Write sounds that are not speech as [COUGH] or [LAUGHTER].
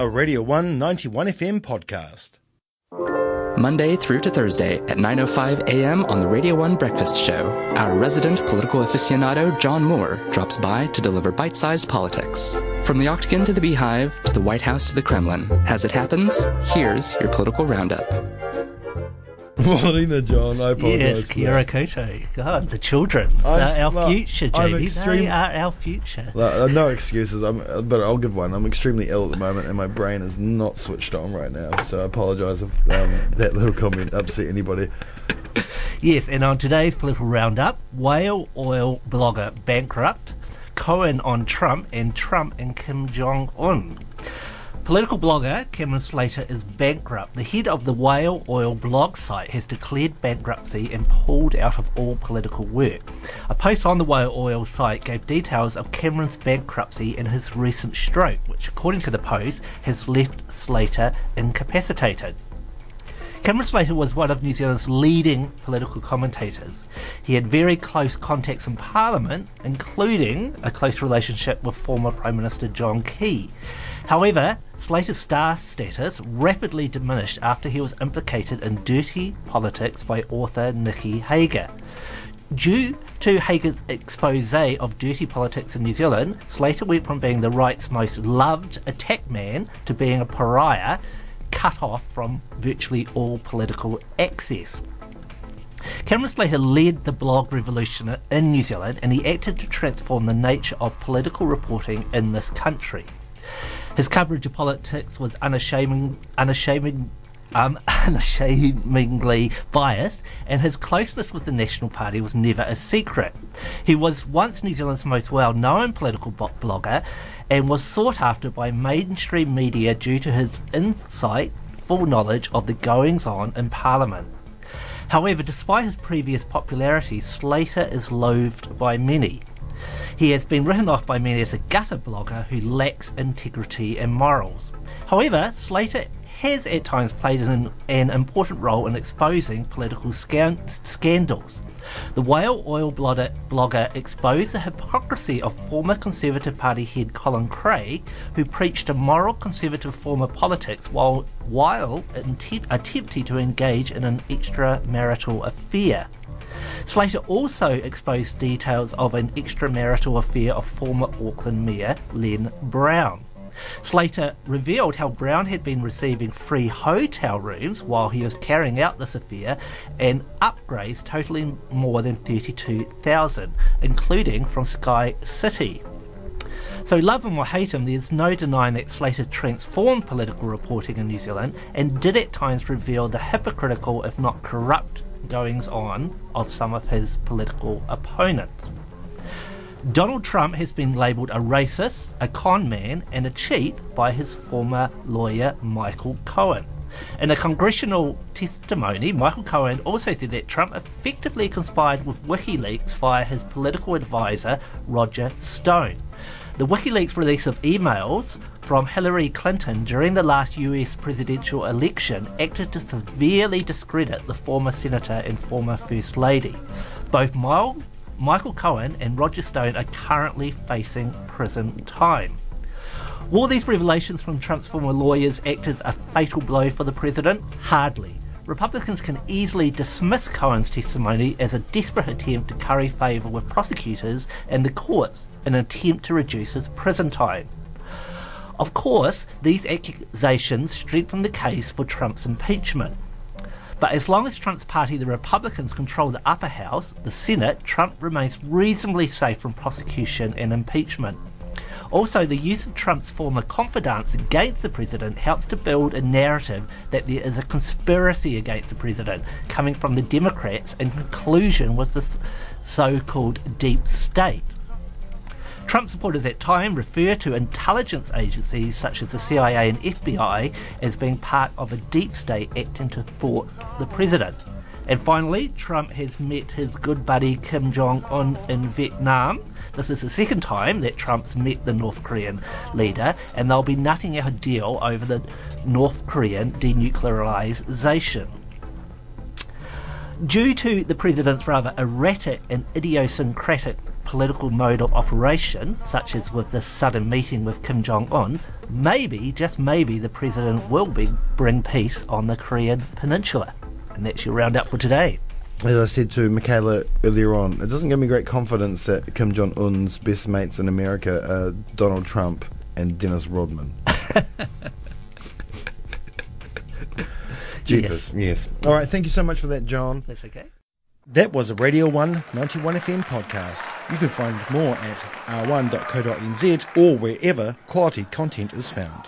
a Radio 1 91 FM podcast. Monday through to Thursday at 9:05 a.m. on the Radio 1 Breakfast Show. Our resident political aficionado John Moore drops by to deliver bite-sized politics. From the Octagon to the Beehive to the White House to the Kremlin. As it happens, here's your political roundup. Morning, John. I apologise. Yes, Kia koto. God, the children. They're our smart. future, Jamie. extreme- They are our future. Well, uh, no excuses. I'm, uh, but I'll give one. I'm extremely ill at the moment, and my brain is not switched on right now. So I apologise if um, that little comment upset anybody. Yes, and on today's political roundup, whale oil blogger bankrupt, Cohen on Trump, and Trump and Kim Jong Un. Political blogger Cameron Slater is bankrupt. The head of the whale oil blog site has declared bankruptcy and pulled out of all political work. A post on the whale oil site gave details of Cameron's bankruptcy and his recent stroke, which, according to the post, has left Slater incapacitated. Cameron Slater was one of New Zealand's leading political commentators. He had very close contacts in Parliament, including a close relationship with former Prime Minister John Key. However, Slater's star status rapidly diminished after he was implicated in dirty politics by author Nicky Hager. Due to Hager's expose of dirty politics in New Zealand, Slater went from being the right's most loved attack man to being a pariah, cut off from virtually all political access. Cameron Slater led the blog revolution in New Zealand and he acted to transform the nature of political reporting in this country. His coverage of politics was unashaming, unashaming, um, [LAUGHS] unashamedly biased, and his closeness with the National Party was never a secret. He was once New Zealand's most well known political bo- blogger and was sought after by mainstream media due to his insight, full knowledge of the goings on in Parliament. However, despite his previous popularity, Slater is loathed by many. He has been written off by many as a gutter blogger who lacks integrity and morals. However, Slater has at times played an, an important role in exposing political scan- scandals. The whale oil blogger, exposed the hypocrisy of former Conservative Party head Colin Craig, who preached a moral conservative form of politics while, while attempting to engage in an extramarital affair. Slater also exposed details of an extramarital affair of former Auckland Mayor Len Brown. Slater revealed how Brown had been receiving free hotel rooms while he was carrying out this affair and upgrades totaling more than 32,000, including from Sky City. So, love him or hate him, there's no denying that Slater transformed political reporting in New Zealand and did at times reveal the hypocritical, if not corrupt, goings on of some of his political opponents. Donald Trump has been labelled a racist, a con man, and a cheat by his former lawyer Michael Cohen. In a congressional testimony, Michael Cohen also said that Trump effectively conspired with WikiLeaks via his political advisor Roger Stone. The WikiLeaks release of emails from Hillary Clinton during the last US presidential election acted to severely discredit the former senator and former First Lady. Both Michael Cohen and Roger Stone are currently facing prison time. Will these revelations from Trump's former lawyers act as a fatal blow for the president? Hardly. Republicans can easily dismiss Cohen's testimony as a desperate attempt to curry favour with prosecutors and the courts in an attempt to reduce his prison time. Of course, these accusations strengthen the case for Trump's impeachment. But as long as Trump's party, the Republicans, control the upper house, the Senate, Trump remains reasonably safe from prosecution and impeachment. Also, the use of Trump's former confidants against the president helps to build a narrative that there is a conspiracy against the president coming from the Democrats in conclusion with the so called deep state. Trump supporters at time refer to intelligence agencies such as the CIA and FBI as being part of a deep state acting to thwart the president. And finally, Trump has met his good buddy Kim Jong un in Vietnam. This is the second time that Trump's met the North Korean leader, and they'll be nutting out a deal over the North Korean denuclearization. Due to the president's rather erratic and idiosyncratic political mode of operation, such as with this sudden meeting with Kim Jong Un, maybe, just maybe, the president will be, bring peace on the Korean peninsula. And that's your roundup for today. As I said to Michaela earlier on, it doesn't give me great confidence that Kim Jong Un's best mates in America are Donald Trump and Dennis Rodman. [LAUGHS] [LAUGHS] Jeepers, yes. All right, thank you so much for that, John. That's okay. That was a Radio 1 91 FM podcast. You can find more at r1.co.nz or wherever quality content is found.